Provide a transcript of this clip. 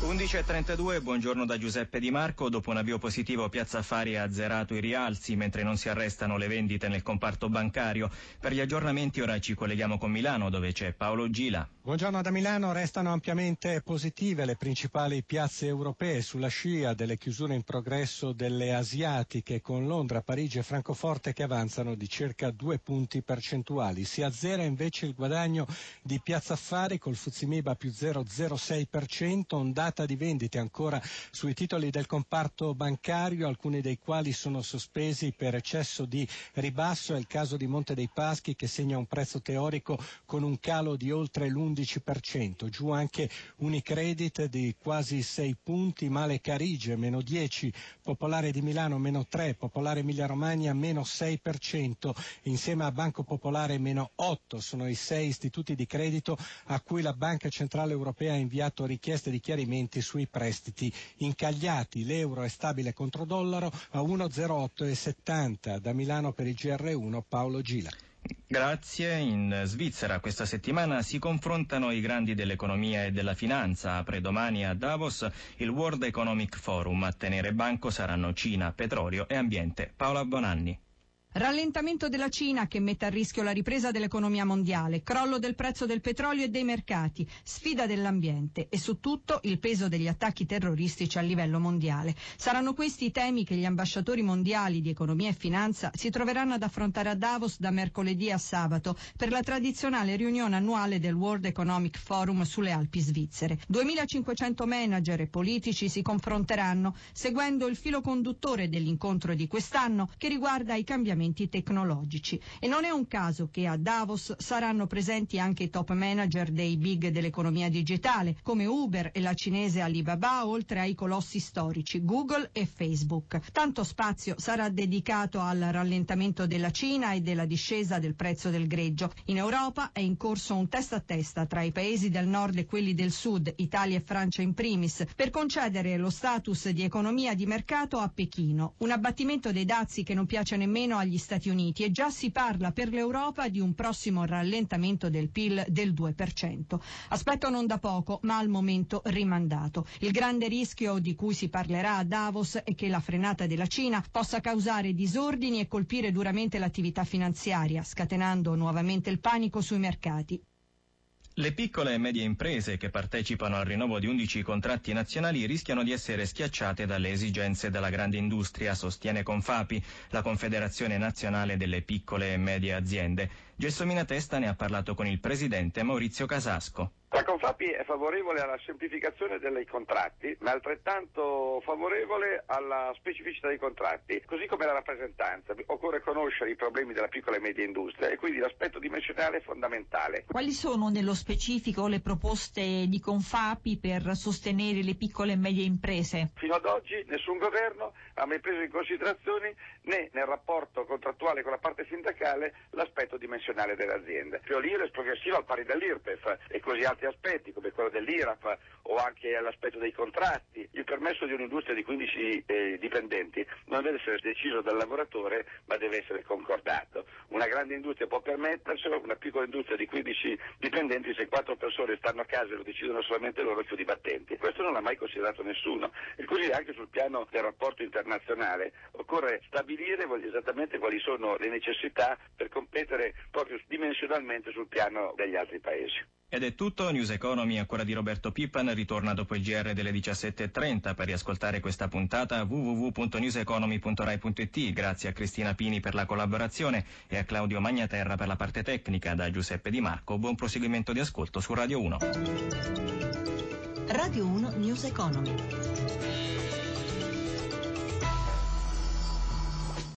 11.32, buongiorno da Giuseppe Di Marco. Dopo un avvio positivo Piazza Affari ha azzerato i rialzi mentre non si arrestano le vendite nel comparto bancario. Per gli aggiornamenti ora ci colleghiamo con Milano dove c'è Paolo Gila. Buongiorno da Milano, restano ampiamente positive le principali piazze europee sulla scia delle chiusure in progresso delle asiatiche con Londra, Parigi e Francoforte che avanzano di circa due punti percentuali. Si azzera invece il guadagno di Piazza Affari col Fuzimiba più 0,06%, ondata ondata di vendite ancora sui titoli del comparto bancario, alcuni dei quali sono sospesi per eccesso di ribasso. È il caso di Monte dei Paschi che segna un prezzo teorico con un calo di oltre l'11%. Giù anche Unicredit di quasi 6 punti, Male Carige meno 10, Popolare di Milano meno 3, Popolare Emilia Romagna meno 6%, insieme a Banco Popolare meno 8 sono i sei istituti di credito a cui la Banca Centrale Europea ha inviato richieste di chiarimenti movimenti sui prestiti incagliati. L'euro è stabile contro dollaro a 1,0870. Da Milano per il GR1 Paolo Gila. Grazie. In Svizzera questa settimana si confrontano i grandi dell'economia e della finanza. Apre domani a Davos il World Economic Forum. A tenere banco saranno Cina, petrolio e ambiente. Paola Bonanni. Rallentamento della Cina che mette a rischio la ripresa dell'economia mondiale, crollo del prezzo del petrolio e dei mercati, sfida dell'ambiente e su tutto il peso degli attacchi terroristici a livello mondiale. Saranno questi i temi che gli ambasciatori mondiali di economia e finanza si troveranno ad affrontare a Davos da mercoledì a sabato per la tradizionale riunione annuale del World Economic Forum sulle Alpi svizzere. 2500 manager e politici si confronteranno seguendo il filo conduttore dell'incontro di quest'anno che riguarda i cambiamenti cambiamenti tecnologici. E non è un caso che a Davos saranno presenti anche i top manager dei big dell'economia digitale, come Uber e la cinese Alibaba, oltre ai colossi storici Google e Facebook. Tanto spazio sarà dedicato al rallentamento della Cina e della discesa del prezzo del greggio. In Europa è in corso un testa a testa tra i paesi del nord e quelli del sud, Italia e Francia in primis, per concedere lo status di economia di mercato a Pechino. Un abbattimento dei dazi che non piace nemmeno agli Stati Uniti e già si parla per l'Europa di un prossimo rallentamento del PIL del 2%. Aspetto non da poco, ma al momento rimandato. Il grande rischio di cui si parlerà a Davos è che la frenata della Cina possa causare disordini e colpire duramente l'attività finanziaria, scatenando nuovamente il panico sui mercati. Le piccole e medie imprese che partecipano al rinnovo di 11 contratti nazionali rischiano di essere schiacciate dalle esigenze della grande industria, sostiene Confapi, la Confederazione Nazionale delle Piccole e Medie Aziende. Gessomina Testa ne ha parlato con il presidente Maurizio Casasco. La Confapi è favorevole alla semplificazione dei contratti, ma altrettanto favorevole alla specificità dei contratti, così come la rappresentanza. Occorre conoscere i problemi della piccola e media industria e quindi l'aspetto dimensionale è fondamentale. Quali sono nello specifico le proposte di Confapi per sostenere le piccole e medie imprese? Fino ad oggi nessun governo ha mai preso in considerazione né nel rapporto contrattuale con la parte sindacale l'aspetto dimensionale delle aziende. L'IRES progressiva al pari dell'IRPEF e così altri aspetti come quello dell'IRAP o anche l'aspetto dei contratti. Il permesso di un'industria di 15 eh, dipendenti non deve essere deciso dal lavoratore ma deve essere concordato. Una grande industria può permetterselo, una piccola industria di 15 dipendenti se quattro persone stanno a casa e lo decidono solamente loro chiudi i battenti. Questo non l'ha mai considerato nessuno. E così anche sul piano del rapporto internazionale occorre stabilire esattamente quali sono le necessità per competere proprio dimensionalmente sul piano degli altri paesi. Ed è tutto, News Economy ancora di Roberto Pippan ritorna dopo il GR delle 17.30 per riascoltare questa puntata www.newseconomy.rai.it grazie a Cristina Pini per la collaborazione e a Claudio Magnaterra per la parte tecnica. Da Giuseppe Di Marco buon proseguimento di ascolto su Radio 1 Radio 1 News Economy